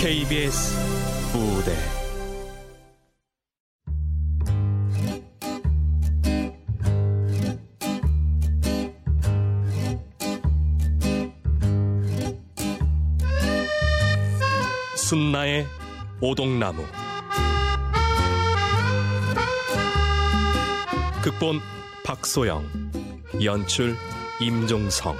KBS 무대. 순나의 오동나무. 극본 박소영 연출 임종성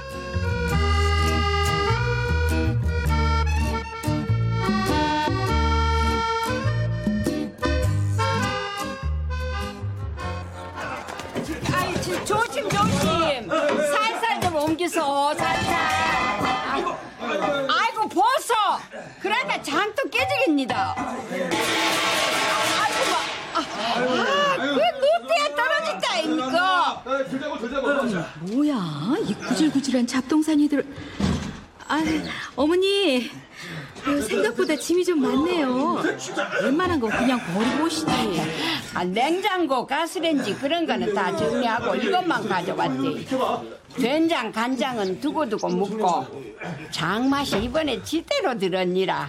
구질구질한 잡동사니 들. 아, 어머니. 아유, 생각보다 짐이 좀 많네요. 웬만한 건 그냥 버리고 오시지. 아, 냉장고, 가스레인지 그런 거는 다 정리하고 이것만 가져왔지. 된장, 간장은 두고두고 묻고 장맛이 이번에 지대로 들었니라.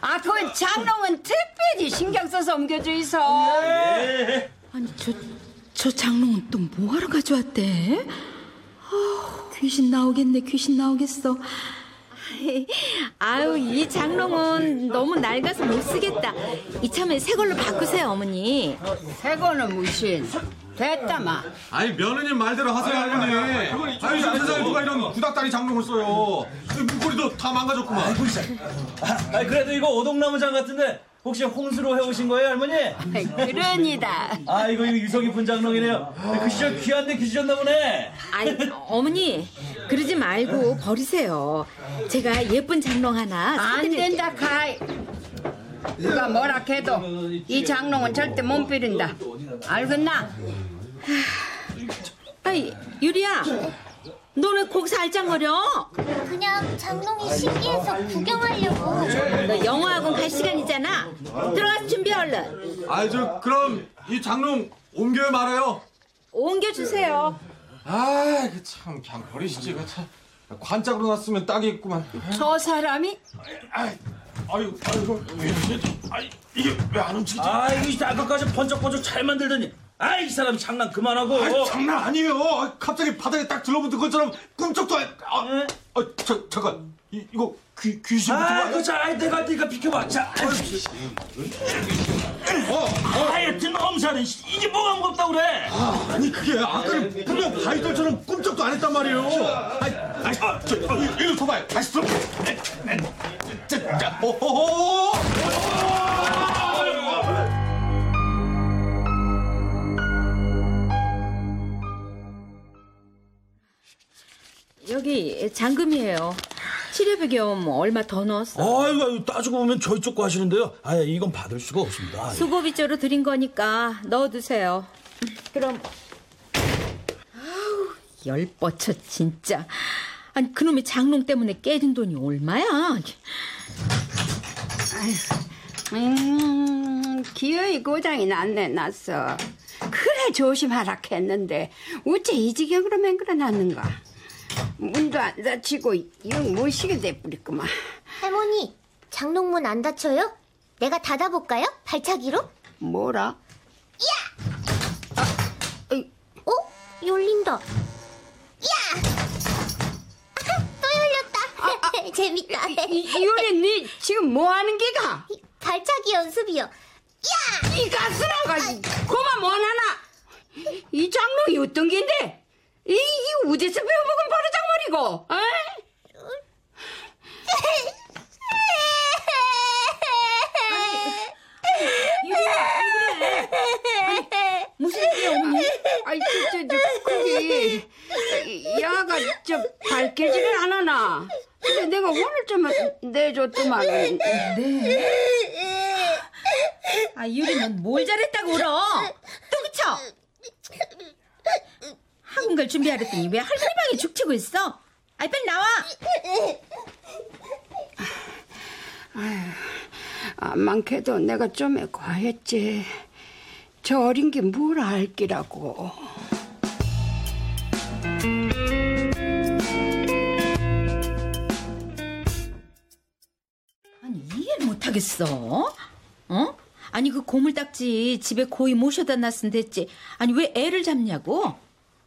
아, 그 장롱은 특별히 신경 써서 옮겨주이소. 아니, 저, 저 장롱은 또 뭐하러 가져왔대? 아, 귀신 나오겠네, 귀신 나오겠어. 아유, 이 장롱은 너무 낡아서 못 쓰겠다. 이참에 새 걸로 바꾸세요, 어머니. 새 거는 무신. 됐다 마. 아니 며느님 말대로 하세요 할머니 아니 요즘 세상에 누가 이런 구닥다리 장롱을 써요 이 문고리도 다 망가졌구만 아, 그래도 이거 오동나무장 같은데 혹시 홍수로 해오신 거예요, 할머니? 그러니다. 아, 이거 이거 유성이 분장롱이네요. 그 시절 귀한데 귀지셨나 보네. 아니, 어머니, 그러지 말고 버리세요. 제가 예쁜 장롱 하나 안 사드릴게요. 된다, 카이. 누가 뭐라 해도 이 장롱은 절대 못 비린다. 알겠나? 아이, 유리야. 너는 곡 살짝거려? 그냥 장롱이 신기해서 구경하려고. 너 영어학원 갈 시간이잖아. 들어가서 준비해 얼른. 아이 저 그럼 이 장롱 옮겨요 말아요 옮겨 주세요. 아이 그참 그냥 버리시지 그 참 관짝으로 놨으면 딱이겠구만 저 사람이 아이 아유 아이고 왜 이러지 아이 이게 왜 안 움직이지 아, 이거 아까까지 번쩍번쩍 잘 만들더니. 아, 이 사람 장난 그만하고. 아이, 장난 아니에요 아, 갑자기 바닥에 딱 들러붙은 것처럼 꿈쩍도 안 아, 에? 아, 저, 잠깐 이, 이거 귀, 귀신 아, 같은 거그 자, 아이, 내가 내가 비켜봐. 자, 어, 하여튼 엄살은 이게 뭐가 무겁다 그래? 아니 그게 아까는 분명 바이들처럼 꿈쩍도 안 했단 말이에요. 아이, 아이, 아, 저, 어, 이리 서봐요. 다시 들어. 자, 자, 오호호. 잔금이에요. 치료비 겸 얼마 더 넣었어. 아이고, 아이고, 따지고 보면 저희 쪽거 하시는데요. 아, 이건 받을 수가 없습니다. 수고비조로 드린 거니까 넣어두세요. 그럼 아우 열뻗쳐 진짜. 아니 그놈의 장롱 때문에 깨진 돈이 얼마야? 음, 기어이 고장이 났네 났어. 그래 조심하라 했는데 어째 이 지경으로 맹글어 놨는가? 문도 안 닫히고 영 무시게 돼버렸구만. 할머니, 장롱문 안 닫혀요? 내가 닫아볼까요? 발차기로? 뭐라? 어? 열린다. 야! 또 열렸다. 재밌다. 이, 이효리 니 지금 뭐 하는 게가? 발차기 연습이요. 야! 이 가스라가 그만 뭐하나? 이 장롱이 어떤 게인데? 이, 이 어디서 배워먹은 버르장머리고? 어? 무슨 일이야 어머니? 아이 저 저 저, 그게 야가 저 밝혀지를 안 하나? 근데 내가 오늘 좀 내줬더만 네. 아 유리 넌뭘 잘했다고 울어? 또그 쳐? 학원 갈 준비하랬더니 왜 할머니 방에 죽치고 있어? 아이 빨리 나와. 안 많게도 내가 좀 과했지. 저 어린 게 뭘 알기라고. 아니 이해를 못 못하겠어? 어? 아니 그 고물딱지 집에 고이 모셔다 놨으면 됐지. 아니 왜 애를 잡냐고?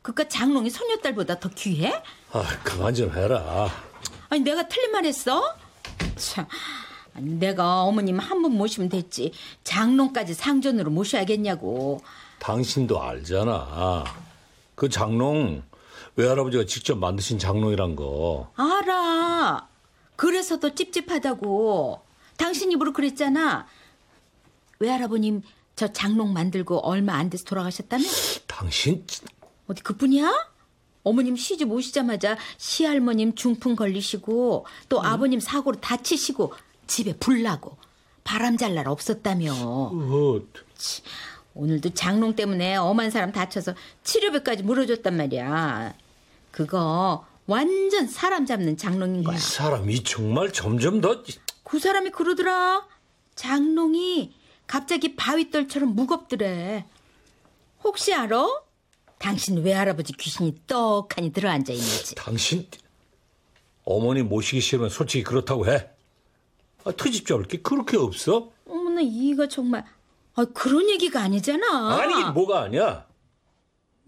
그깟 장롱이 손녀딸보다 더 귀해? 아, 그만 좀 해라. 아니 내가 틀린 말 했어? 참. 아니 내가 어머님 한분 모시면 됐지. 장롱까지 상전으로 모셔야겠냐고. 당신도 알잖아. 그 장롱 외할아버지가 직접 만드신 장롱이란 거. 알아. 그래서 더 찝찝하다고. 당신 입으로 그랬잖아. 외할아버님 저 장롱 만들고 얼마 안 돼서 돌아가셨다며? 당신 어디 그뿐이야? 어머님 시집 오시자마자 시할머님 중풍 걸리시고 또 아버님 사고로 다치시고 집에 불나고 바람 잘 날 없었다며. 어, 오늘도 장롱 때문에 엄한 사람 다쳐서 치료비까지 물어줬단 말이야. 그거 완전 사람 잡는 장롱인 거야. 이 사람이 정말 점점 더 그 사람이 그러더라. 장롱이 갑자기 바위돌처럼 무겁더래. 혹시 알아? 당신 외할아버지 귀신이 떡하니 들어앉아 있는지. 당신 어머니 모시기 싫으면 솔직히 그렇다고 해. 아, 트집 잡을 게 그렇게 없어? 어머나 이가 정말 아, 그런 얘기가 아니잖아. 아니긴 뭐가 아니야.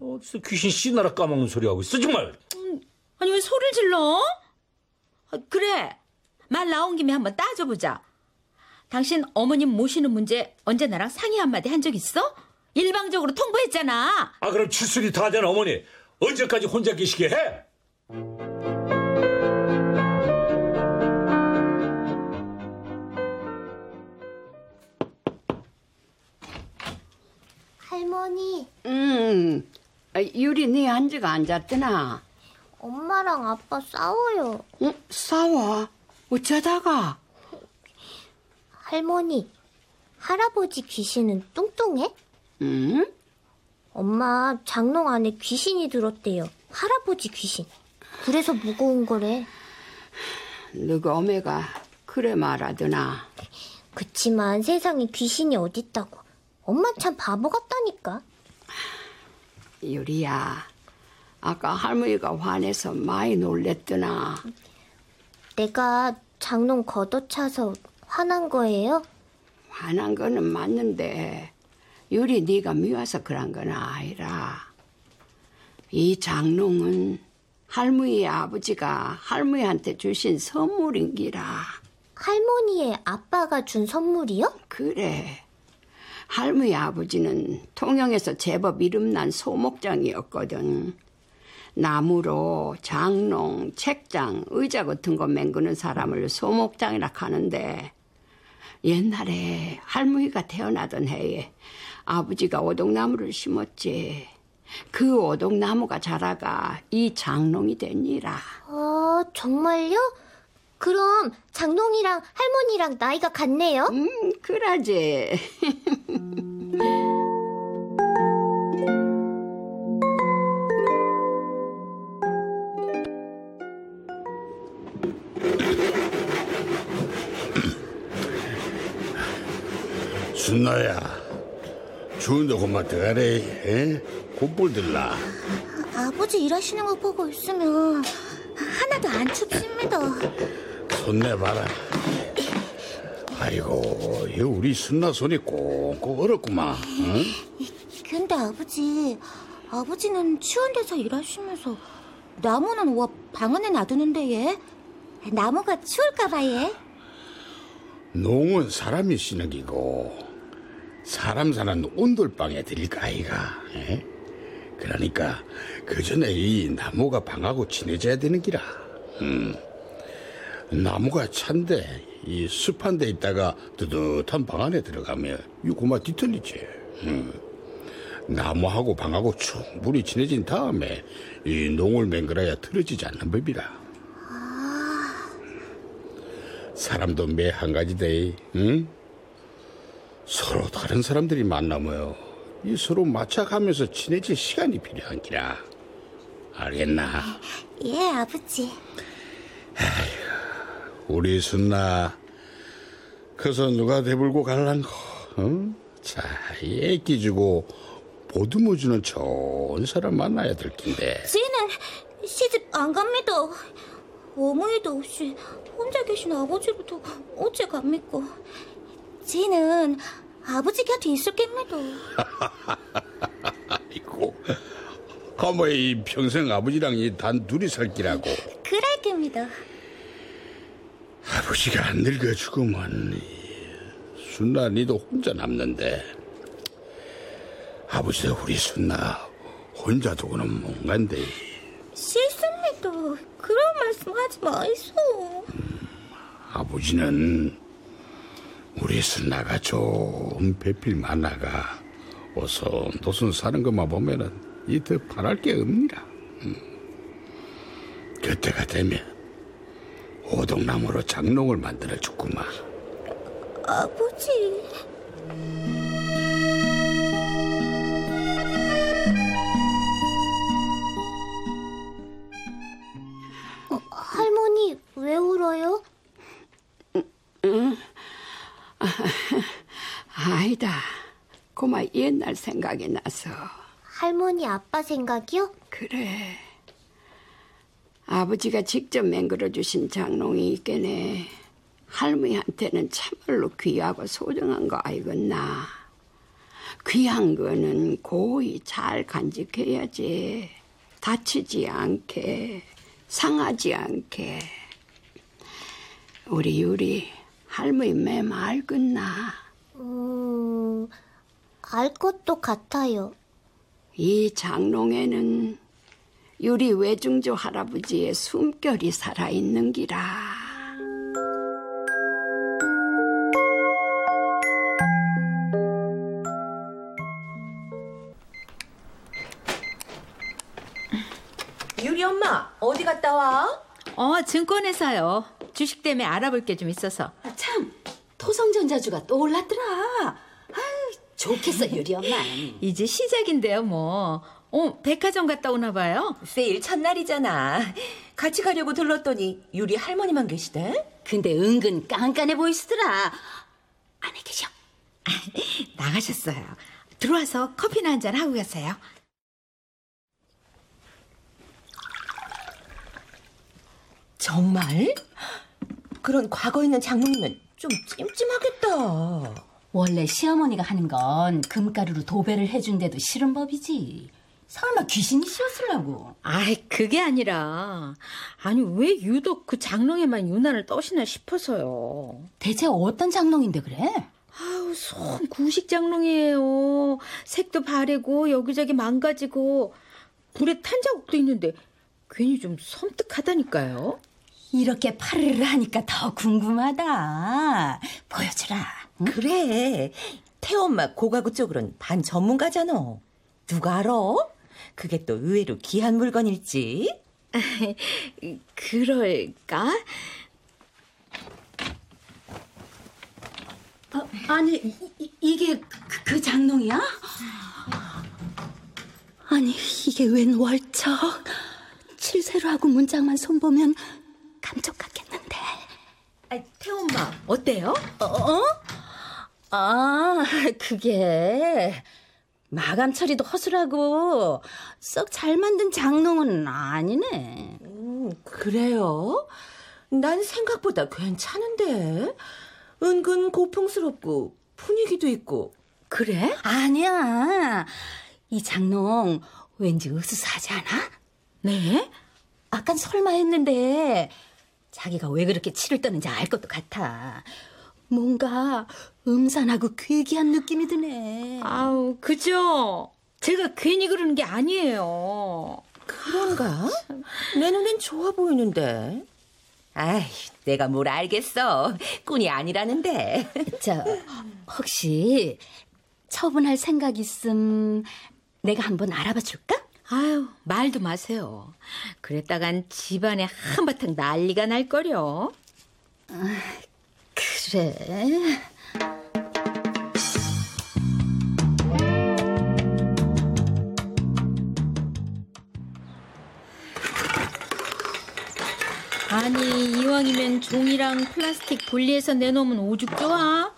어디서 귀신 씨나라 까먹는 소리 하고 있어 정말. 아니 왜 소리를 질러? 아, 그래 말 나온 김에 한번 따져보자. 당신 어머님 모시는 문제 언제 나랑 상의 한마디 한 적 있어? 일방적으로 통보했잖아. 아 그럼 출술이 다 된 어머니 언제까지 혼자 계시게 해? 할머니, 음, 아, 유리 네 한지가 앉았더나. 엄마랑 아빠 싸워요. 응? 싸워? 어쩌다가? 할머니, 할아버지 귀신은 뚱뚱해? 응? 엄마 장롱 안에 귀신이 들었대요. 할아버지 귀신. 그래서 무거운 거래. 너가 어메가 그래 말하더나. 그치만 세상에 귀신이 어딨다고. 엄마 참 바보 같다니까. 유리야, 아까 할머니가 화내서 많이 놀랬더나. 내가 장롱 걷어차서 화난 거예요? 화난 거는 맞는데 유리 네가 미워서 그런 건 아니라 이 장롱은 할머니의 아버지가 할머니한테 주신 선물인기라. 할머니의 아빠가 준 선물이요? 그래. 할머니 아버지는 통영에서 제법 이름난 소목장이었거든. 나무로 장롱, 책장, 의자 같은 거 맹그는 사람을 소목장이라 하는데 옛날에 할머니가 태어나던 해에 아버지가 오동나무를 심었지. 그 오동나무가 자라가 이 장롱이 되니라. 아, 정말요? 그럼 장롱이랑 할머니랑 나이가 같네요? 음, 그러지. 순나야, 추운데 그만 들어가래, 에? 곱볼 들라. 아버지 일하시는 거 보고 있으면 하나도 안 춥습니다. 손 내 봐라. 아이고, 이 우리 순나 손이 꽁꽁 얼었구만. 응? 근데 아버지, 아버지는 추운 데서 일하시면서 나무는 와방 안에 놔두는데 얘? 나무가 추울까봐 얘? 농은 사람이 쉬는 기고 사람 사는 온돌방에 들릴까 아이가 에? 그러니까 그 전에 이 나무가 방하고 친해져야 되는 기라 음. 나무가 찬데 이 습한 데 있다가 뜨뜻한 방 안에 들어가면 이 고마 뒤틀리지 음. 나무하고 방하고 충분히 친해진 다음에 이 농을 맹글어야 틀어지지 않는 법이라 사람도 매 한 가지대, 응? 서로 다른 사람들이 만나면 이 서로 맞춰가면서 친해질 시간이 필요한 기라. 알겠나? 예, 아버지. 우리 순나, 커서 누가 대불고 갈란고, 응? 자, 얘기 주고 보듬어 주는 좋은 사람 만나야 될 텐데. 쟤는 시집 안 갑니다. 어머니도 없이 혼자 계신 아버지부터 어째 갑니까? 쟤는 아버지 곁에 있을겠매도. 아이고, 어머니 평생 아버지랑 이 단 둘이 살기라고. 그랄겠니다. 아버지가 안 늙어 죽으면 순나 니도 혼자 남는데 아버지도 우리 순나 혼자 두고는 못 간대. 실수입니다. 그런 말씀 하지 마이소. 아버지는 우리 순나가 좀 배필 많아가 어서 도순 사는 것만 보면은 이더 바랄 게 없니라. 음. 그때가 되면 오동나무로 장롱을 만들어 줬구만. 아버지. 아니다. 고마 옛날 생각이 나서. 할머니 아빠 생각이요? 그래. 아버지가 직접 맹글어 주신 장롱이 있겠네. 할머니한테는 참말로 귀하고 소중한 거 알겠나. 귀한 거는 고이 잘 간직해야지. 다치지 않게, 상하지 않게. 우리 유리 할머니 맴 알겠나. 음, 알 것도 같아요. 이 장롱에는 유리 외중조 할아버지의 숨결이 살아있는 기라. 유리 엄마 어디 갔다 와? 어, 증권회사요. 주식 때문에 알아볼 게 좀 있어서. 토성전자주가 또 올랐더라. 아유, 좋겠어 유리 엄마. 이제 시작인데요, 뭐. 어, 백화점 갔다 오나 봐요. 세일 첫날이잖아. 같이 가려고 들렀더니 유리 할머니만 계시대. 근데 은근 깐깐해 보이시더라. 안에 계셔. 나가셨어요. 들어와서 커피나 한 잔 하고 가세요. 정말? 그런 과거 있는 장롱이면 좀 찜찜하겠다. 원래 시어머니가 하는 건 금가루로 도배를 해준대도 싫은 법이지. 설마 귀신이 씌웠으려고. 아이, 그게 아니라. 아니, 왜 유독 그 장롱에만 유난을 떠시나 싶어서요. 대체 어떤 장롱인데 그래? 아우, 손 구식 장롱이에요. 색도 바래고, 여기저기 망가지고, 불에 탄 자국도 있는데, 괜히 좀 섬뜩하다니까요. 이렇게 파르르 하니까 더 궁금하다. 보여주라. 응? 그래. 태엄마 고가구 쪽으로는 반 전문가잖아. 누가 알아? 그게 또 의외로 귀한 물건일지. 그럴까? 어, 아니 이, 이게 그, 그 장롱이야? 아니 이게 웬 월척? 칠세로 하고 문짝만 손보면 감쪽 같겠는데. 아, 태엄마, 어때요? 어? 어? 아, 그게 마감 처리도 허술하고 썩 잘 만든 장롱은 아니네. 음, 그래요? 난 생각보다 괜찮은데. 은근 고풍스럽고 분위기도 있고. 그래? 아니야. 이 장롱 왠지 으스스하지 않아? 네? 아깐 설마 했는데 자기가 왜 그렇게 치를 떠는지 알 것도 같아. 뭔가 음산하고 괴기한 느낌이 드네. 아우, 그죠? 제가 괜히 그러는 게 아니에요. 그런가? 내 눈엔 좋아 보이는데. 아이, 내가 뭘 알겠어. 꾼이 아니라는데. 저, 혹시 처분할 생각 있음 내가 한번 알아봐 줄까? 아유, 말도 마세요. 그랬다간 집안에 한바탕 난리가 날 거려. 아, 그래. 아니, 이왕이면 종이랑 플라스틱 분리해서 내놓으면 오죽 좋아?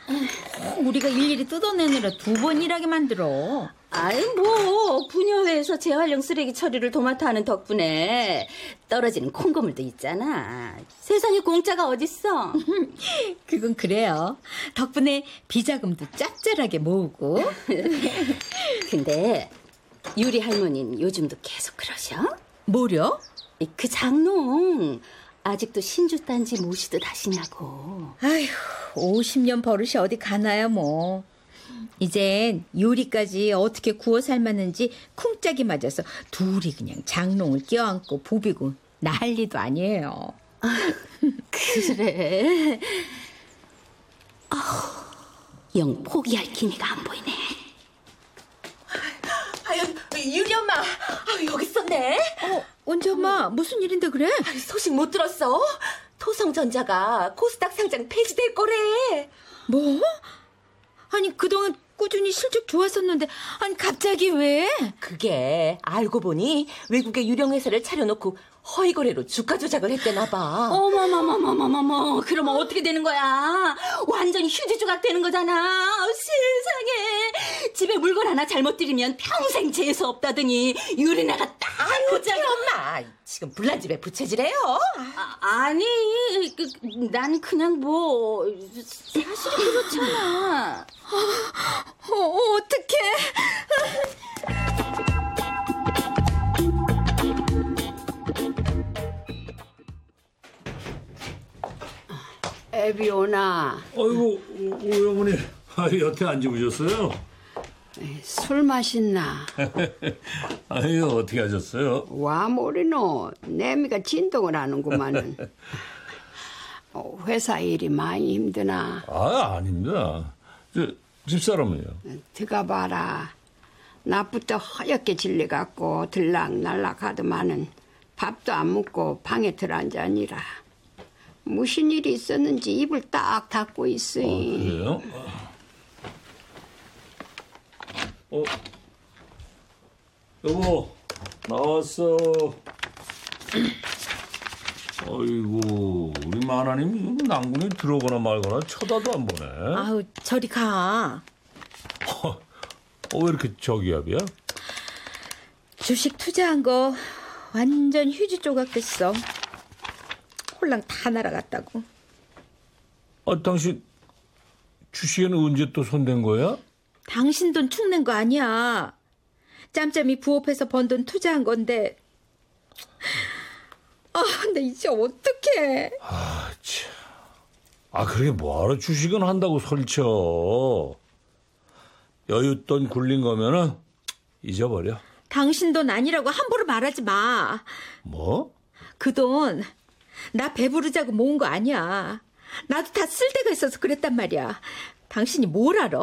우리가 일일이 뜯어내느라 두 번 일하게 만들어. 아이 뭐 분녀회에서 재활용 쓰레기 처리를 도맡아 하는 덕분에 떨어지는 콩고물도 있잖아. 세상에 공짜가 어딨어? 그건 그래요. 덕분에 비자금도 짭짤하게 모으고. 근데 유리 할머니는 요즘도 계속 그러셔? 뭐려? 그 장롱 아직도 신주 딴지 모시듯 하시냐고. 아휴, 50년 버릇이 어디 가나요, 뭐. 이젠 요리까지 어떻게 구워 삶았는지 쿵짝이 맞아서 둘이 그냥 장롱을 껴안고 부비고 난리도 아니에요. 그래. 영 포기할 기미가 안 보이네. 아유, 유리 엄마. 아, 여기 있었네. 어, 언제 엄마 무슨 일인데 그래? 아유, 소식 못 들었어? 토성전자가 코스닥 상장 폐지될 거래. 뭐? 아니 그동안 꾸준히 실적 좋았었는데 아니 갑자기 왜? 그게 알고 보니 외국의 유령 회사를 차려놓고 허위 거래로 주가 조작을 했대나 봐. 어머머머머머머머. 그러면 어떻게 되는 거야? 완전히 휴지 조각 되는 거잖아. 세상에. 집에 물건 하나 잘못 들이면 평생 재수 없다더니 유리나가 딱 아유, 엄마. 지금 불난 집에 부채질해요. 아, 니 그, 난 그냥 뭐 사실은 그렇잖아. 어, 어떡해. 애비 오나 아이고, 우리 어머니. 아, 여태 안 집으셨어요? 술 마신나 아유, 어떻게 하셨어요? 와 모르노 내미가 진동을 하는구만은 어, 회사 일이 많이 힘드나 아, 아닙니다. 저, 집사람은요? 들어가봐라 낮부터 허옇게 질려갖고 들락날락 하더만은 밥도 안 먹고 방에 들어앉아니라 무슨 일이 있었는지 입을 딱 닫고 있으 그래요? 어, 여보, 나왔어. 아이고, 우리 마나님 난군에 들어오거나 말거나 쳐다도 안 보네. 아우 저리 가. 어, 왜 이렇게 저기압이야? 주식 투자한 거 완전 휴지 조각 됐어. 홀랑 다 날아갔다고. 아, 당신 주식에는 언제 또 손댄 거야? 당신 돈 축낸 거 아니야. 짬짬이 부업해서 번 돈 투자한 건데. 아, 근데 이제 어떡해. 아, 참. 아, 그게 뭐하러 주식은 한다고 설쳐. 여윳돈 굴린 거면은 잊어버려. 당신 돈 아니라고 함부로 말하지 마. 뭐? 그 돈, 나 배부르자고 모은 거 아니야. 나도 다 쓸 데가 있어서 그랬단 말이야. 당신이 뭘 알아?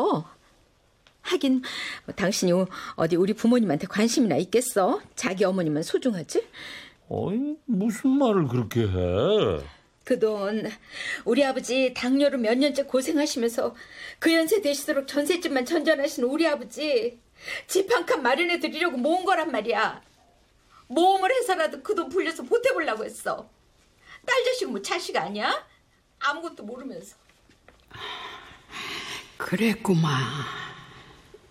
하긴, 뭐 당신이 어디 우리 부모님한테 관심이나 있겠어? 자기 어머니만 소중하지? 어이, 무슨 말을 그렇게 해? 그 돈, 우리 아버지 당뇨로 몇 년째 고생하시면서 그 연세 되시도록 전셋집만 전전하신 우리 아버지 집 한 칸 마련해 드리려고 모은 거란 말이야. 모험을 해서라도 그 돈 불려서 보태보려고 했어. 딸 자식 뭐 자식 아니야? 아무것도 모르면서. 그랬구만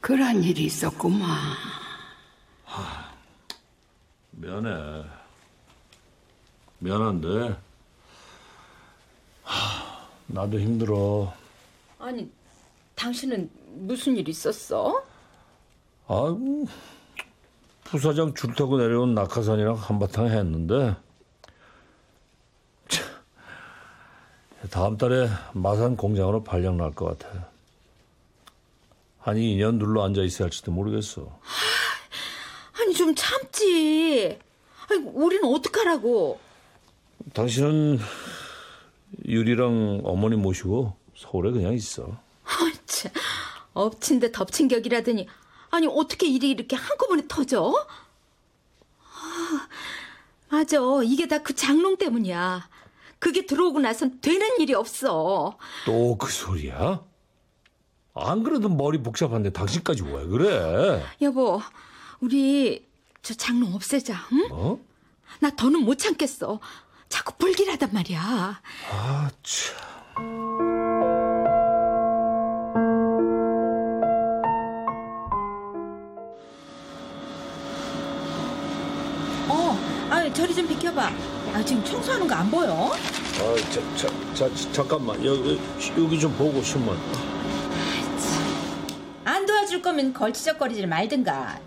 그런 일이 있었구만 미안해. 미안한데. 하, 나도 힘들어. 아니, 당신은 무슨 일 있었어? 아, 음, 부사장 줄 타고 내려온 낙하산이랑 한바탕 했는데. 다음 달에 마산 공장으로 발령 날 것 같아. 한 2년 눌러 앉아 있어야 할지도 모르겠어. 아니, 좀 참지. 아니, 우리는 어떡하라고? 당신은 유리랑 어머니 모시고 서울에 그냥 있어. 아이, 참. 엎친 데 덮친 격이라더니 아니 어떻게 일이 이렇게 한꺼번에 터져? 아, 맞아 이게 다 그 장롱 때문이야 그게 들어오고 나선 되는 일이 없어. 또 그 소리야? 안 그래도 머리 복잡한데 당신까지 왜 그래? 여보, 우리 저 장롱 없애자. 응? 뭐? 나 더는 못 참겠어. 자꾸 불길하단 말이야. 아, 참. 어, 아, 저리 좀 비켜봐. 아, 지금 청소하는 거 안 보여? 아, 자, 자, 자, 잠깐만. 여기, 여기 좀 보고 신문. 안 도와줄 거면 걸치적거리지 말든가.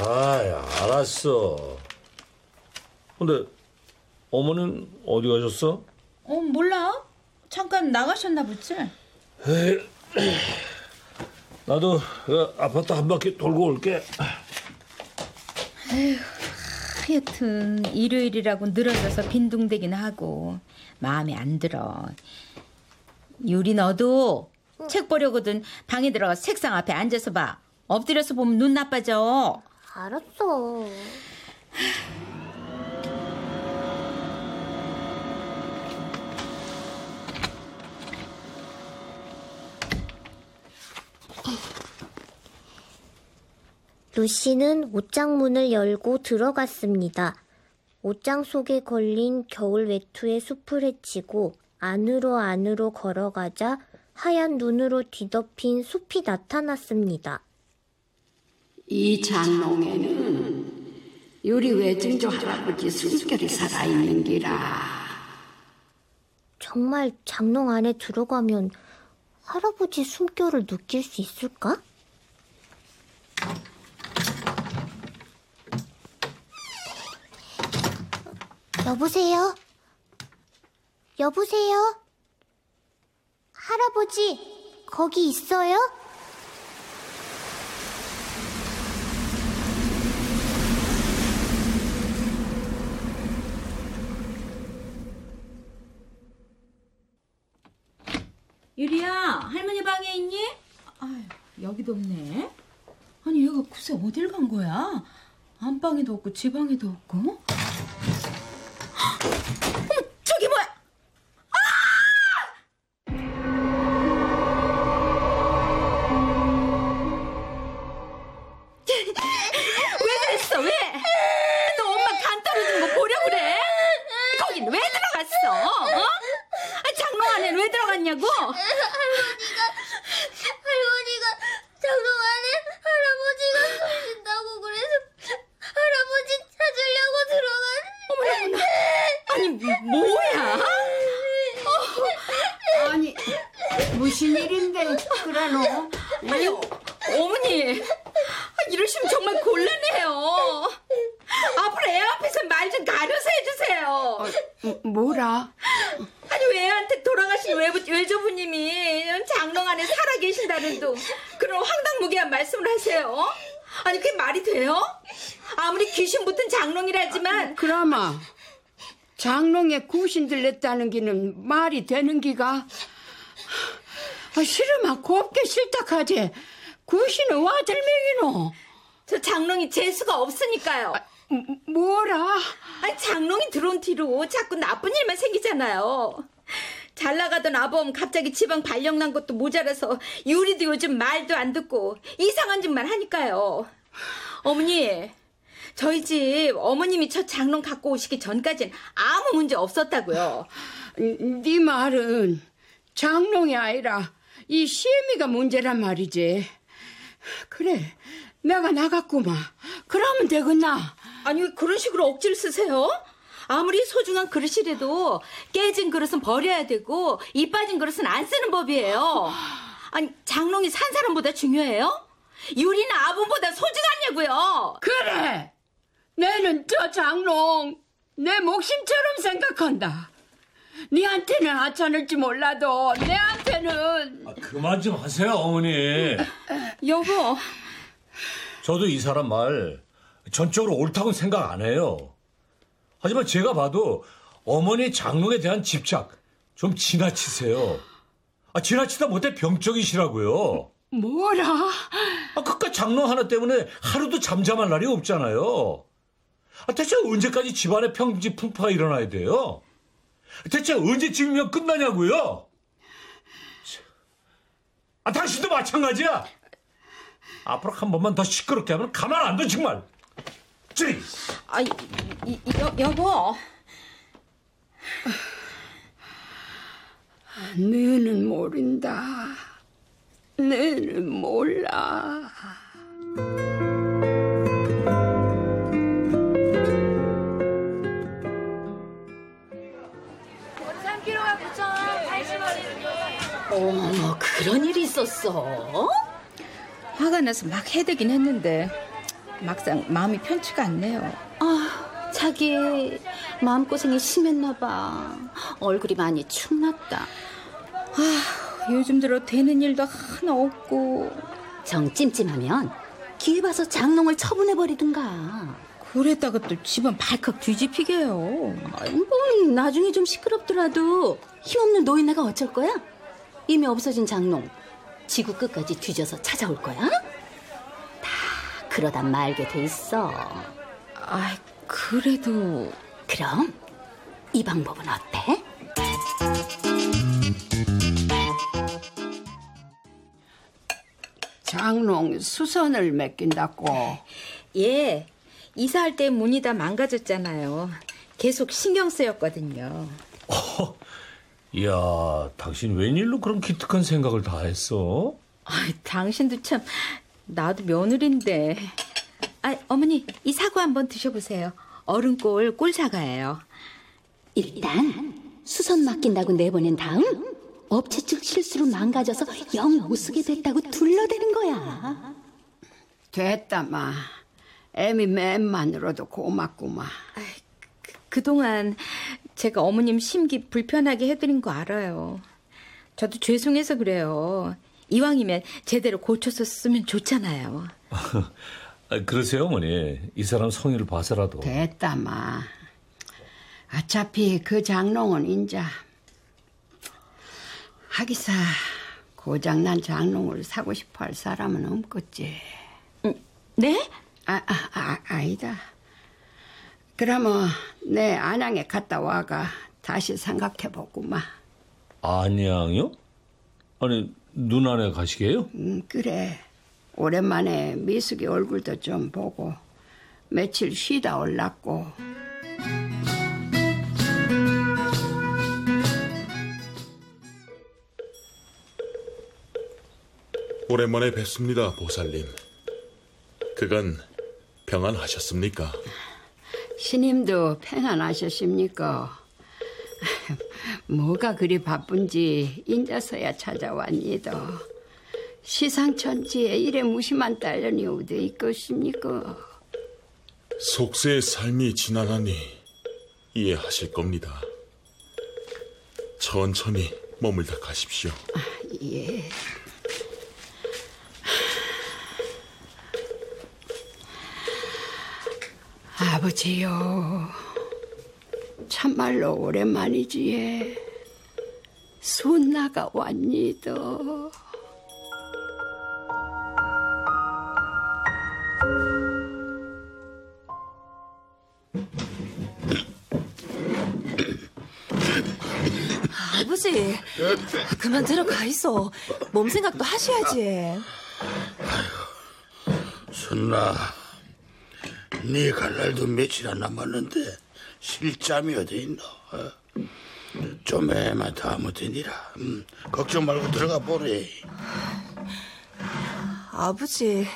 아, 알았어. 근데 어머는 어디 가셨어? 어, 몰라. 잠깐 나가셨나 보지? 에이, 나도 그 아파트 한 바퀴 돌고 올게. 에휴, 하여튼 일요일이라고 늘어져서 빈둥대긴 하고 마음에 안 들어. 유리 너도 책 보려거든 방에 들어가 책상 앞에 앉아서 봐. 엎드려서 보면 눈 나빠져. 알았어. 루시는 옷장 문을 열고 들어갔습니다. 옷장 속에 걸린 겨울 외투에 숲을 헤치고 안으로 안으로 걸어가자 하얀 눈으로 뒤덮인 숲이 나타났습니다. 이 장롱에는 우리 외증조 할아버지 숨결이 살아있는 기라. 정말 장롱 안에 들어가면 할아버지 숨결을 느낄 수 있을까? 여보세요? 여보세요? 할아버지, 거기 있어요? 유리야, 할머니 방에 있니? 아유, 여기도 없네. 아니, 얘가 글쎄 어딜 간 거야? 안방에도 없고 지방에도 없고. Thank you. 들렸다는 기는 말이 되는 기가? 아, 싫으면 곱게 싫다 하지. 구신은 와들맹이노. 저 장롱이 재수가 없으니까요. 뭐라? 아니 장롱이 들어온 뒤로 자꾸 나쁜 일만 생기잖아요. 잘 나가던 아범 갑자기 지방 발령 난 것도 모자라서 유리도 요즘 말도 안 듣고 이상한 짓만 하니까요. 어머니, 저희 집 어머님이 첫 장롱 갖고 오시기 전까진 아무 문제 없었다고요. 네 말은 장롱이 아니라 이 시애미가 문제란 말이지. 그래, 내가 나갔구만. 그러면 되겠나? 아니 왜 그런 식으로 억지를 쓰세요? 아무리 소중한 그릇이라도 깨진 그릇은 버려야 되고 이 빠진 그릇은 안 쓰는 법이에요. 아니 장롱이 산 사람보다 중요해요? 유리나 아범보다 소중하냐고요? 그래! 내는 저 장롱 내 목심처럼 생각한다. 니한테는 하찮을지 몰라도 내한테는 그만 좀 하세요, 어머니. 여보 저도 이 사람 말 전적으로 옳다고 생각 안 해요. 하지만 제가 봐도 어머니 장롱에 대한 집착 좀 지나치세요. 아, 지나치다 못해 병적이시라고요. 뭐라? 아, 그깟 장롱 하나 때문에 하루도 잠잠할 날이 없잖아요. 아, 대체 언제까지 집안에 평지 풍파가 일어나야 돼요? 대체 언제쯤이면 끝나냐고요? 아, 당신도 마찬가지야. 앞으로 한 번만 더 시끄럽게 하면 가만 안 둬, 정말. 찌! 아, 이, 이, 여, 여보 너는 모른다. 너는 몰라. 있었어? 화가 나서 막 해대긴 했는데 막상 마음이 편치가 않네요. 아, 자기 마음고생이 심했나 봐. 얼굴이 많이 축났다. 아, 요즘 들어 되는 일도 하나 없고 정 찜찜하면 기회 봐서 장롱을 처분해버리든가. 그랬다가 또 집안 발칵 뒤집히게요. 뭐 나중에 좀 시끄럽더라도 힘없는 노인네가 어쩔 거야? 이미 없어진 장롱 지구 끝까지 뒤져서 찾아올 거야? 다 그러다 말게 돼 있어. 아, 그래도 그럼 이 방법은 어때? 장롱 수선을 맡긴다고. 예, 이사할 때 문이 다 망가졌잖아요. 계속 신경 쓰였거든요. 이야, 당신 웬일로 그런 기특한 생각을 다 했어? 아, 당신도 참 나도 며느리인데. 아, 어머니 이 사과 한번 드셔보세요. 얼음골 꿀사과예요. 일단 수선 맡긴다고 내보낸 다음 업체 측 실수로 망가져서 영 못 쓰게 됐다고 둘러대는 거야. 됐다 마. 애미 맨만으로도 고맙구마. 그동안 제가 어머님 심기 불편하게 해드린 거 알아요. 저도 죄송해서 그래요. 이왕이면 제대로 고쳐서 쓰면 좋잖아요. 아, 그러세요, 어머니. 이 사람 성의를 봐서라도. 됐다 마. 어차피 그 장롱은 인자 하기사 고장난 장롱을 사고 싶어 할 사람은 없겠지. 네? 아, 아, 아 아니다. 그러면 내 안양에 갔다 와가 다시 생각해 보구마. 안양요? 아니, 눈안에 가시게요? 음, 그래. 오랜만에 미숙이 얼굴도 좀 보고 며칠 쉬다 올랐고. 오랜만에 뵙습니다, 보살님. 그간 평안하셨습니까? 신임도 평안하셨습니까? 뭐가 그리 바쁜지 인자서야 찾아왔니다. 시상천지에 이래 무심한 딸년이 어디 있겠습니까? 속세의 삶이 지나가니 이해하실 겁니다. 천천히 머물다 가십시오. 예. 아버지요. 참말로 오랜만이지에 손나가 왔니다. 아버지, 그만 들어가 있어. 몸 생각도 하셔야지. 순나, 네 갈 날도 며칠 안 남았는데 실잠이 어디 있노? 어? 좀 애만 더 하면 되니라. 음, 걱정 말고 들어가 보래. 아버지,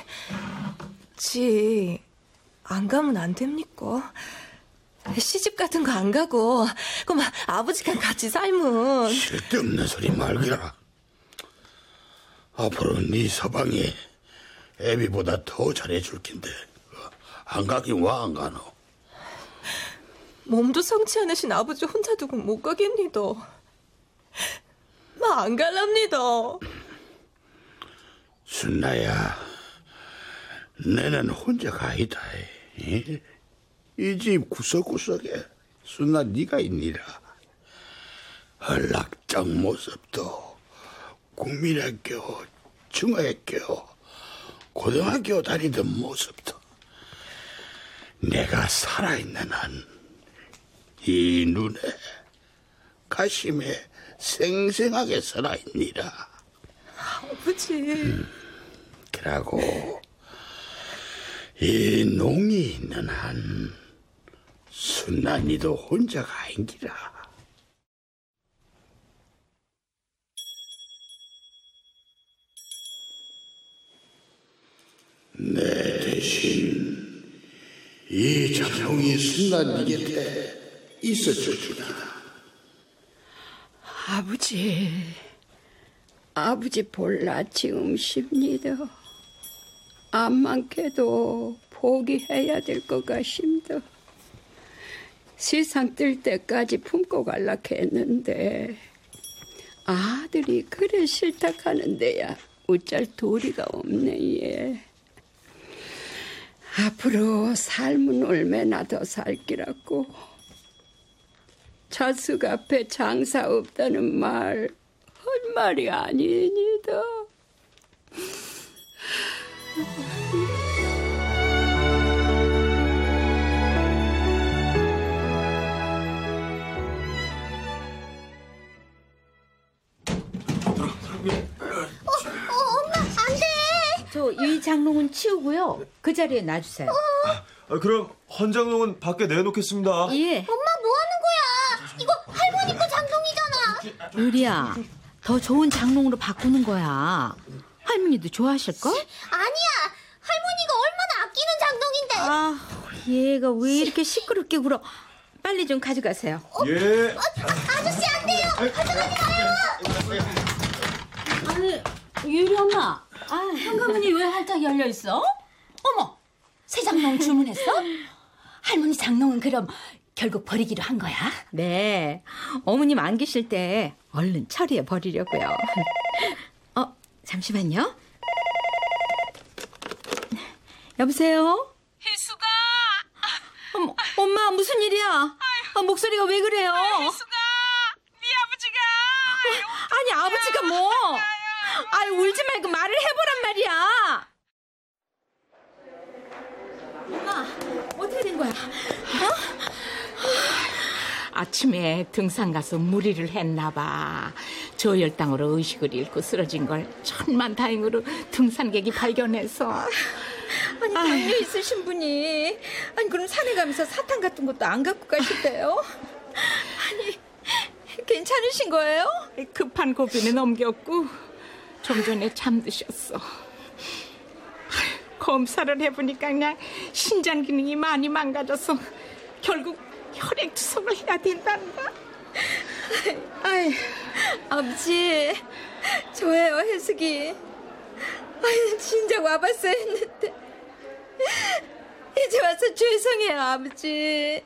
지, 안 가면 안 됩니까? 시집 같은 거 안 가고, 그만 아버지랑 같이 살면. 쓸데없는 소리 말기라. 앞으로 네 서방이 애비보다 더 잘해줄 낀데 안 가긴 와 안 가노? 몸도 성치 않으신 아버지 혼자 두고 못 가겠니다. 마 안 갈랍니다. 순나야, 내는 혼자가 아니다. 이 집 구석구석에 순나 네가 있니라. 한락장 모습도 국민학교, 중학교, 고등학교 다니던 모습도 내가 살아있는 한 이 눈에 가심에 생생하게 살아있니라. 아버지. 음, 그러고 이 농이 있는 한 순난이도 혼자가 아닌기라. 내 대신 이 장롱이 순난 니 곁에 있어줄 주라. 아버지, 아버지 볼라 지음십니다. 암만 캐도 포기해야 될 것 같습니다. 세상 뜰 때까지 품고 갈라 했는데 아들이 그래 싫다 하는데야 어쩔 도리가 없네 예. 앞으로 삶은 얼마나 더 살기라고 자숙 앞에 장사 없다는 말 헛 말이 아니니다. 어, 엄마, 안 이 장롱은 치우고요. 그 자리에 놔주세요. 아, 그럼 헌 장롱은 밖에 내놓겠습니다. 예. 엄마 뭐 하는 거야? 이거 할머니 거 장롱이잖아. 유리야, 더 좋은 장롱으로 바꾸는 거야. 할머니도 좋아하실걸? 아니야. 할머니가 얼마나 아끼는 장롱인데. 아, 얘가 왜 이렇게 시끄럽게 굴어? 빨리 좀 가져가세요. 예. 아저씨 안 돼요. 가져가지 마요. 아니, 유리 엄마. 아, 현관문이 왜 활짝 열려 있어? 어머, 새 장롱 주문했어? 할머니 장롱은 그럼 결국 버리기로 한 거야? 네. 어머님 안 계실 때 얼른 처리해 버리려고요. 어, 잠시만요. 여보세요? 혜수가 어머, 엄마 무슨 일이야? 아, 목소리가 왜 그래요? 혜수가 네 아버지가 아니 아버지가 뭐? 아이 울지 말고 말을 해보란 말이야. 엄마 어떻게 된 거야? 아침에 등산 가서 무리를 했나 봐. 저혈당으로 의식을 잃고 쓰러진 걸 천만 다행으로 등산객이 발견해서 아니 당뇨 있으신 분이 아니 그럼 산에 가면서 사탕 같은 것도 안 갖고 가실때요? 아니 괜찮으신 거예요? 급한 고비는 넘겼고 좀 전에 잠드셨어. 검사를 해보니까 그냥 신장 기능이 많이 망가져서 결국 혈액 투석을 해야 된단다. 아이 아버지 저예요 해숙이 아이 진작 와봤어야 했는데 이제 와서 죄송해요 아버지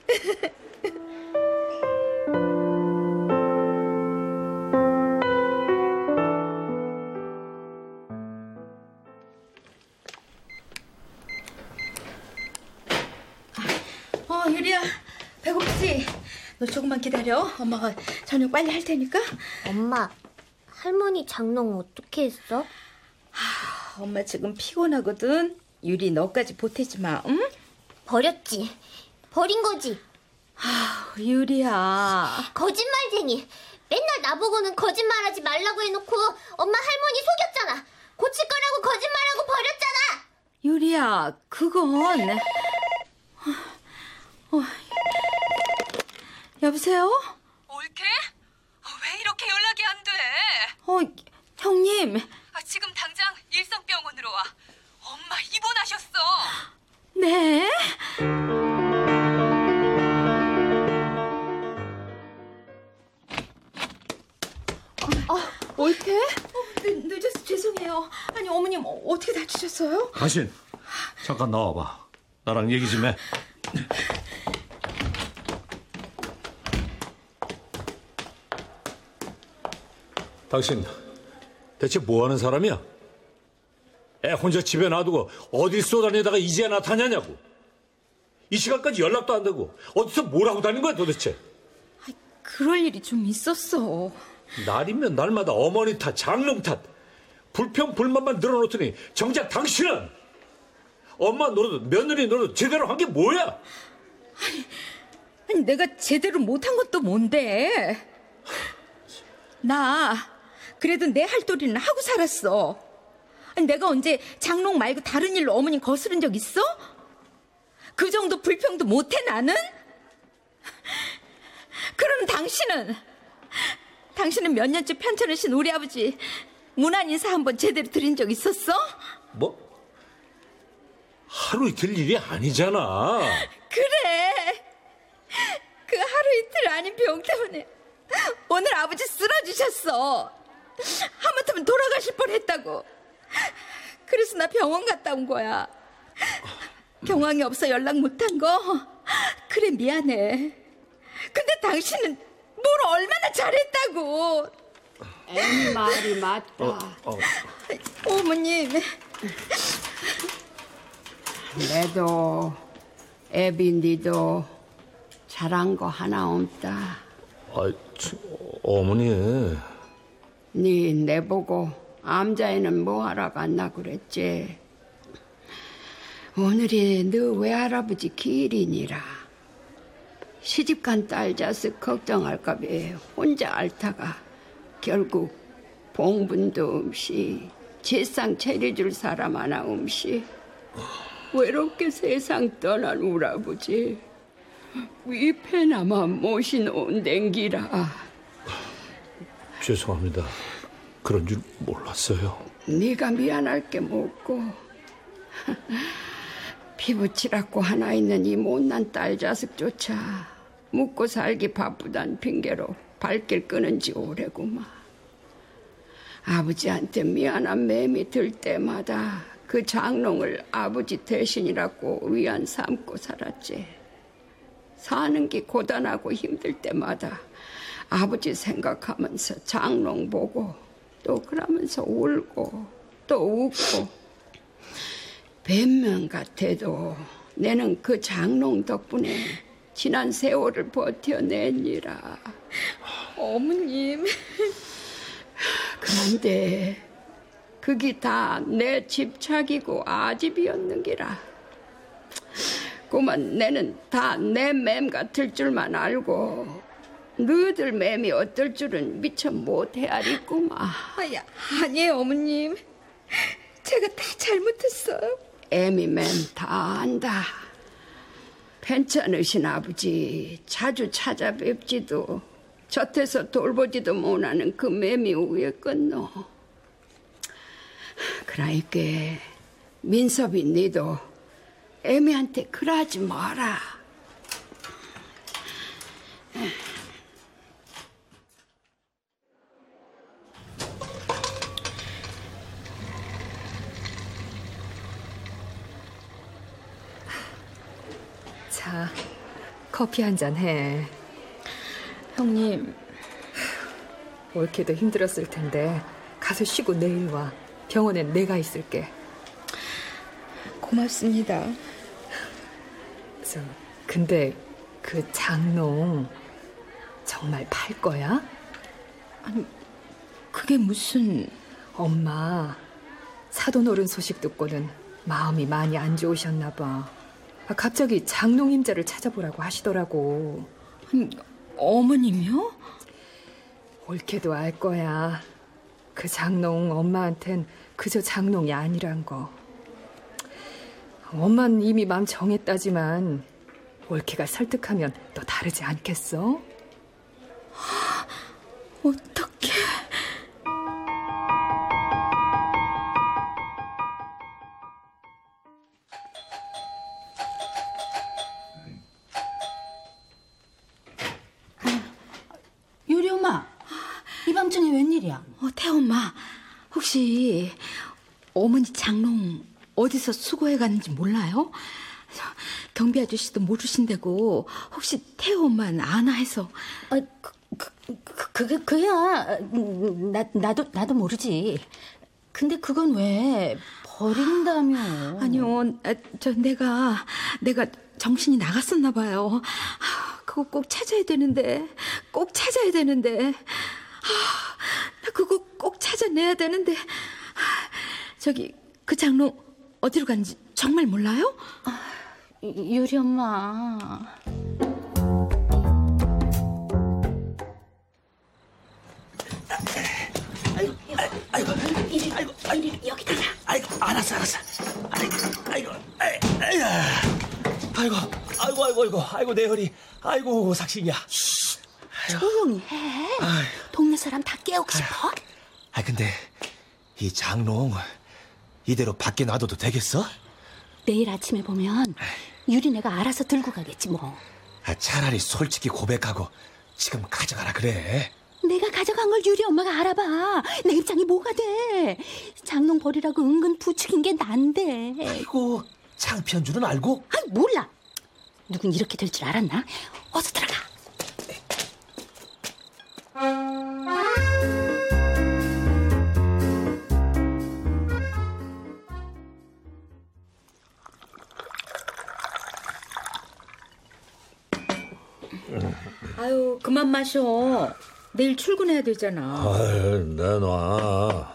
기다려 엄마가 저녁 빨리 할 테니까 엄마, 할머니 장롱 어떻게 했어? 엄마 지금 피곤하거든 유리 너까지 보태지 마 응? 버렸지. 버린 거지. 아, 유리야. 거짓말쟁이. 맨날 나보고는 거짓말하지 말라고 해놓고 엄마 할머니 속였잖아. 고칠 거라고 거짓말하고 버렸잖아. 유리야, 그건 어, 여보세요? 올케? 왜 이렇게 연락이 안 돼? 어, 형님. 아, 지금 당장 일성병원으로 와. 엄마 입원하셨어. 네. 어, 올케? 어, 늦, 늦어서 죄송해요. 아니, 어머님 어, 어떻게 다치셨어요? 당신 잠깐 나와봐. 나랑 얘기 좀 해. 당신 대체 뭐 하는 사람이야? 애 혼자 집에 놔두고 어디 쏘다니다가 이제야 나타나냐고. 이 시간까지 연락도 안 되고 어디서 뭘 하고 다닌 거야 도대체? 그럴 일이 좀 있었어. 날이면 날마다 어머니 탓, 장롱 탓, 불평 불만만 늘어놓더니 정작 당신은 엄마 노릇, 며느리 노릇 제대로 한 게 뭐야? 아니, 내가 제대로 못한 것도 뭔데? 나 그래도 내 할 도리는 하고 살았어. 아니, 내가 언제 장롱 말고 다른 일로 어머님 거스른 적 있어? 그 정도 불평도 못해 나는? 그럼 당신은 당신은 몇 년째 편찮으신 우리 아버지 문안 인사 한번 제대로 드린 적 있었어? 뭐? 하루 이틀 일이 아니잖아. 그래. 그 하루 이틀 아닌 병 때문에 오늘 아버지 쓰러지셨어. 하마터 같으면 돌아가실 뻔했다고. 그래서 나 병원 갔다 온 거야. 경황이 없어 연락 못한 거. 그래 미안해. 근데 당신은 뭘 얼마나 잘했다고. 애미 말이 맞다. 어. 어머님. 내도 애비 니도 잘한 거 하나 없다. 아, 저, 어머니. 니 내보고 암자에는 뭐하러 갔나 그랬지. 오늘이 너 외할아버지 기일이니라. 시집간 딸 자식 걱정할까 봐 혼자 앓다가 결국 봉분도 없이 제상 차려줄 사람 하나 없이 외롭게 세상 떠난 우리 아버지 위패나마 모시놓은 댕기라. 죄송합니다. 그런 줄 몰랐어요. 네가 미안할 게 뭐고 피부치라고 하나 있는 이 못난 딸 자식조차 묵고 살기 바쁘단 핑계로 발길 끊은 지 오래구만 아버지한테 미안한 마음이 들 때마다 그 장롱을 아버지 대신이라고 위안 삼고 살았지 사는 게 고단하고 힘들 때마다 아버지 생각하면서 장롱 보고 또 그러면서 울고 또 웃고 변명 같아도 내는 그 장롱 덕분에 지난 세월을 버텨냈니라. 어머님. 그런데 그게 다 내 집착이고 아집이었는기라. 그만 내는 다 내 맴 같을 줄만 알고 너희들 맴이 어떨 줄은 미처 못 헤아리구만. 아야, 아니에요, 어머님. 제가 다 잘못했어요. 애미 맴 다 안다. 괜찮으신 아버지 자주 찾아뵙지도 젖에서 돌보지도 못하는 그 매미 위에 끊노. 그러니까 민섭이 니도 애미한테 그러지 마라. 자, 커피 한 잔 해. 형님. 올케도 힘들었을 텐데 가서 쉬고 내일 와. 병원엔 내가 있을게. 고맙습니다. 저, 근데 그 장롱 정말 팔 거야? 아니, 그게 무슨... 엄마, 사돈 어른 소식 듣고는 마음이 많이 안 좋으셨나 봐. 아, 갑자기 장롱 임자를 찾아보라고 하시더라고. 어머님이요? 올케도 알 거야. 그 장롱 엄마한텐 그저 장롱이 아니란 거. 엄마는 이미 마음 정했다지만 올케가 설득하면 또 다르지 않겠어? 어떡해. 엄마, 이 밤중에 웬일이야? 어, 태엄마, 혹시 어머니 장롱 어디서 수거해 갔는지 몰라요? 경비 아저씨도 모르신다고 혹시 태호 엄마는 아나 해서 아, 그, 그, 그 게 그야 나 나도 나도 모르지. 근데 그건 왜 버린다며? 아니요, 아, 저 내가 내가 정신이 나갔었나 봐요. 아, 그거 꼭 찾아야 되는데 꼭 찾아야 되는데 아, 나 그거 꼭 찾아내야 되는데 아, 저기 그 장롱 어디로 갔는지 정말 몰라요? 유리 엄마. 아이고, 이리, 아이고, 이리 여기다가. 아이고, 알았어, 알았어. 아이고, 아이고, 아이, 아이고, 아이고, 아이고, 아이고, 아이고, 아이고, 내 허리. 아이고, 삭신이야. 조용히 해. 동네 사람 다 깨우고 싶어? 아, 근데 이 장롱 이대로 밖에 놔둬도 되겠어? 내일 아침에 보면 유리네가 알아서 들고 가겠지 뭐. 아, 차라리 솔직히 고백하고 지금 가져가라 그래. 내가 가져간 걸 유리 엄마가 알아봐. 내 입장이 뭐가 돼? 장롱 버리라고 은근 부추긴 게 난데. 아이고, 창피한 줄은 알고? 아 몰라. 누군 이렇게 될 줄 알았나? 어서 들어가. 아유, 그만 마셔. 내일 출근해야 되잖아. 아유, 내놔.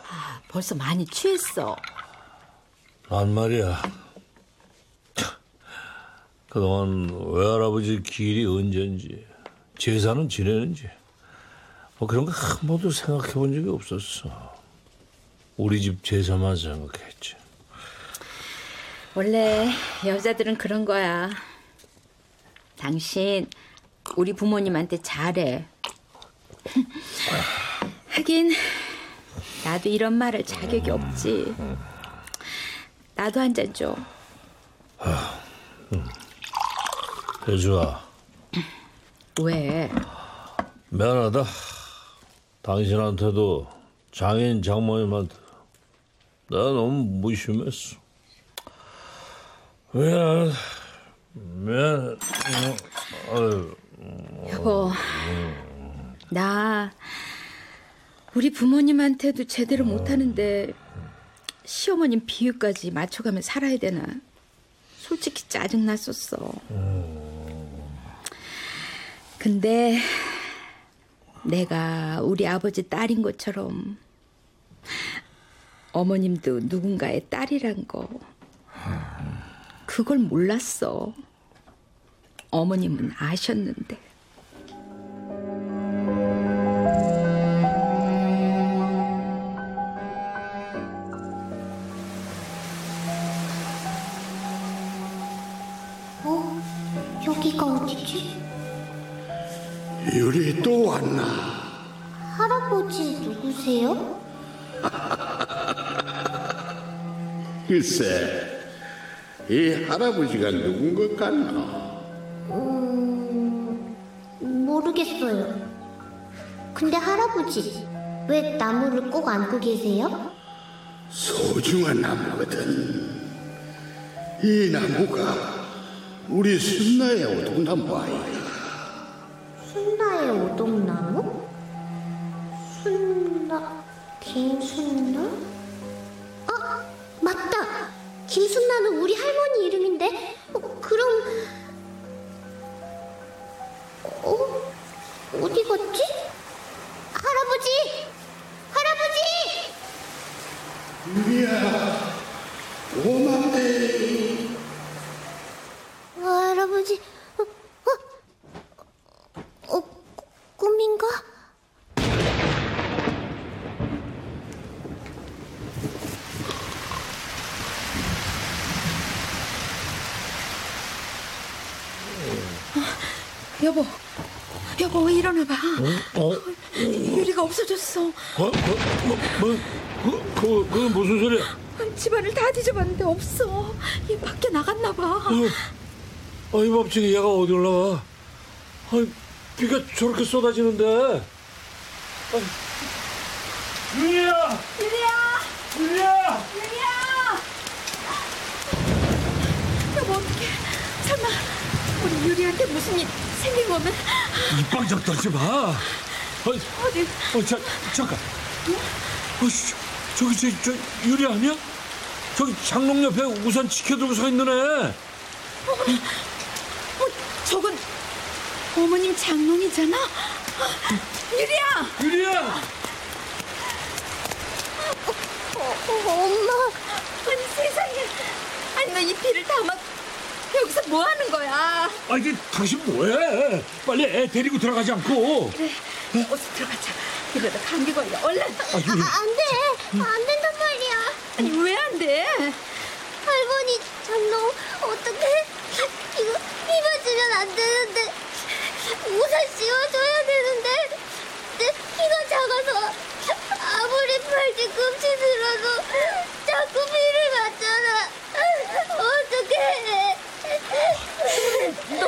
벌써 많이 취했어. 난 말이야. 그동안 외할아버지 길이 언젠지, 제사는 지내는지, 뭐 그런 거 한 번도 생각해 본 적이 없었어. 우리 집 제사만 생각했지. 원래 여자들은 그런 거야. 당신 우리 부모님한테 잘해. 하긴 나도 이런 말할 자격이 없지. 나도 한 잔 줘. 혜주아, 왜? 미안하다. 당신한테도 장인 장모님한테 내가 너무 무심했어. 미안, 미안. 아유, 여보, 나 우리 부모님한테도 제대로 못하는데 시어머님 비유까지 맞춰가며 살아야 되나? 솔직히 짜증 났었어. 근데 내가 우리 아버지 딸인 것처럼 어머님도 누군가의 딸이란 거 그걸 몰랐어. 어머님은 아셨는데. 글쎄, 이 할아버지가 누군 것 같나? 음, 모르겠어요. 근데 할아버지, 왜 나무를 꼭 안고 계세요? 소중한 나무거든. 이 나무가 우리 순나의 오동나무 아이가. 순나의 오동나무? 순나, 김순나? 아, 맞다! 김순나는 우리 할머니 이름인데? 어, 그럼, 어? 어디 갔지? 할아버지! 할아버지! 유리야, 고맙네. 어, 할아버지, 어, 어, 어, 꿈인가? 여보, 여보 왜 일어나봐. 어? 유리가 없어졌어. 어? 뭐, 뭐, 뭐, 그, 그, 그게 무슨 소리야? 집안을 다 뒤져봤는데 없어. 얘 밖에 나갔나 봐. 어, 아이 bab치기 얘가 어디 올라가? 아이, 비가 저렇게 쏟아지는데. 아이, 유리야! 유리야! 유리야! 유리야! 여보 어떡해. 우리 유리한테 무슨 일 생긴 거면 입방정 떨지 마. 어이, 어디? 어, 자, 잠깐. 어, 씨, 저기, 저, 저, 유리 아니야? 저기 장롱 옆에 우산 지켜들고 서 있는 애. 어, 저건 어머님 장롱이잖아. 유리야! 유리야! 어, 엄마. 아니 세상에. 아니 너이 비를 담아 여기서 뭐 하는 거야? 아, 이게 당신 뭐해? 빨리 애 데리고 들어가지 않고. 그래. 어서 들어가자. 이러다 감기 걸려. 얼른. 아, 유리. 아, 안 돼. 안 된단 말이야. 아니 왜 안 돼? 할머니 장롱 어떡해? 이거 비 맞으면 안 되는데 우산 씌워줘야 되는데 내 키가 작아서 아무리 팔뒤꿈치 들어도 자꾸 비를 맞잖아 어떡해 너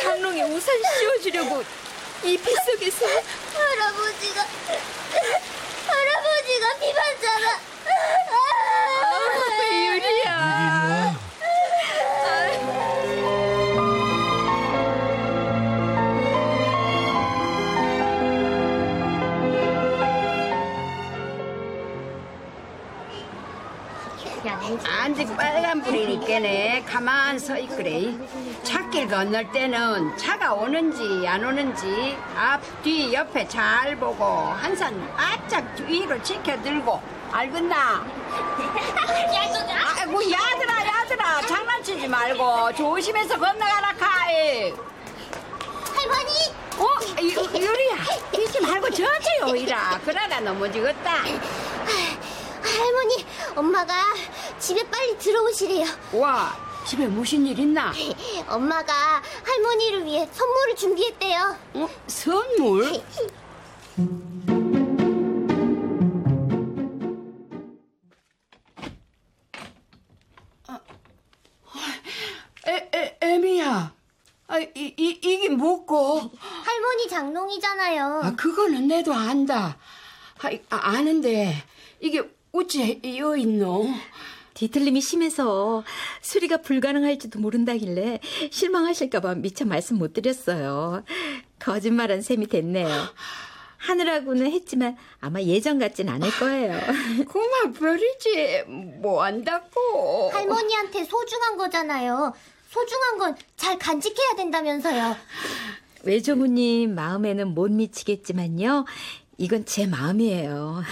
장롱에 우산 씌워주려고 이 빗속에서 할아버지가 할아버지가 비 맞잖아. 아직 빨간 불이니까네 가만 서 있그래 차길 건널 때는 차가 오는지 안 오는지 앞 뒤 옆에 잘 보고 항상 바짝 위로 지켜들고. 알겠나? 아이고 야들아 야들아. 장난치지 말고 조심해서 건너가라 카이. 할머니. 어? 유, 유리야. 뛰지 말고 저저요 이라. 그러다 넘어지겠다. 할머니, 엄마가 집에 빨리 들어오시래요. 와, 집에 무슨 일 있나? 엄마가 할머니를 위해 선물을 준비했대요. 어? 선물? 에, 에, 에미야. 아, 이, 이, 이게 뭐고? 할머니 장롱이잖아요. 아, 그거는 내도 안다. 아, 아, 아는데, 이게 어째 여 있노? 뒤틀림이 심해서 수리가 불가능할지도 모른다길래 실망하실까봐 미처 말씀 못 드렸어요. 거짓말한 셈이 됐네요. 하느라고는 했지만 아마 예전 같진 않을 거예요. 고마 버리지 뭐 한다고. 할머니한테 소중한 거잖아요. 소중한 건 잘 간직해야 된다면서요. 외조부님 마음에는 못 미치겠지만요. 이건 제 마음이에요.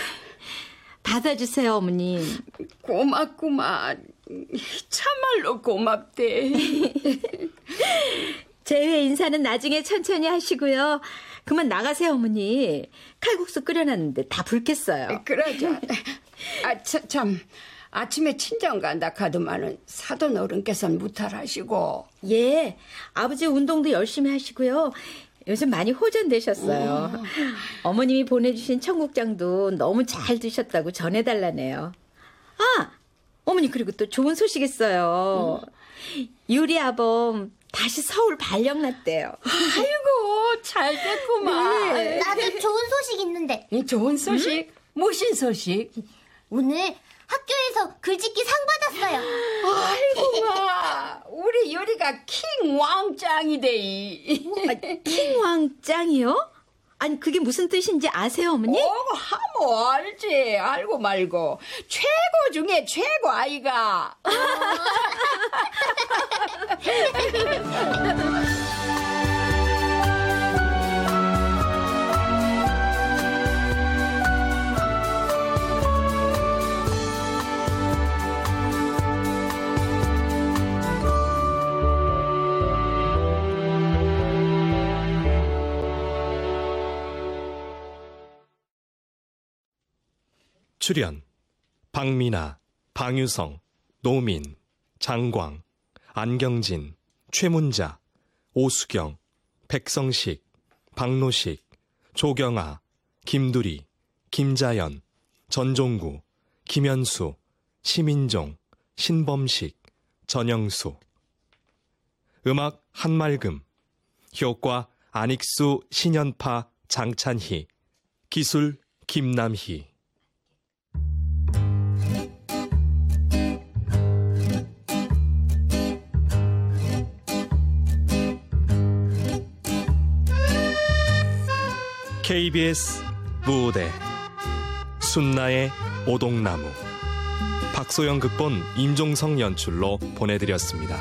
받아주세요, 어머님. 고맙구만. 참말로 고맙대. 제회 인사는 나중에 천천히 하시고요. 그만 나가세요, 어머니. 칼국수 끓여놨는데 다 불겠어요. 그러자. 아, 참, 참. 아침에 친정 간다 카드만은 사돈 어른께서는 무탈하시고. 예, 아버지 운동도 열심히 하시고요. 요즘 많이 호전되셨어요. 오. 어머님이 보내주신 청국장도 너무 잘 드셨다고 전해달라네요. 아, 어머니 그리고 또 좋은 소식 있어요. 음. 유리 아범 다시 서울 발령났대요. 아이고 잘 됐구만. 네. 나도 좋은 소식 있는데. 좋은 소식? 음? 무슨 소식? 오늘 학교에서 글짓기 상 받았어요. 아이고, 와. 우리 요리가 킹 왕짱이대. 킹 왕짱이요? 아니, 그게 무슨 뜻인지 아세요, 어머니? 어, 하모 알지. 알고 말고. 최고 중에 최고 아이가. 출연 박미나, 방유성, 노민, 장광, 안경진, 최문자, 오수경, 백성식, 박노식, 조경아, 김두리, 김자연, 전종구, 김현수, 시민종, 신범식, 전영수. 음악 한말금, 효과 안익수, 신연파, 장찬희, 기술 김남희. KBS 무대 순나의 오동나무 박소영 극본 임종성 연출로 보내드렸습니다.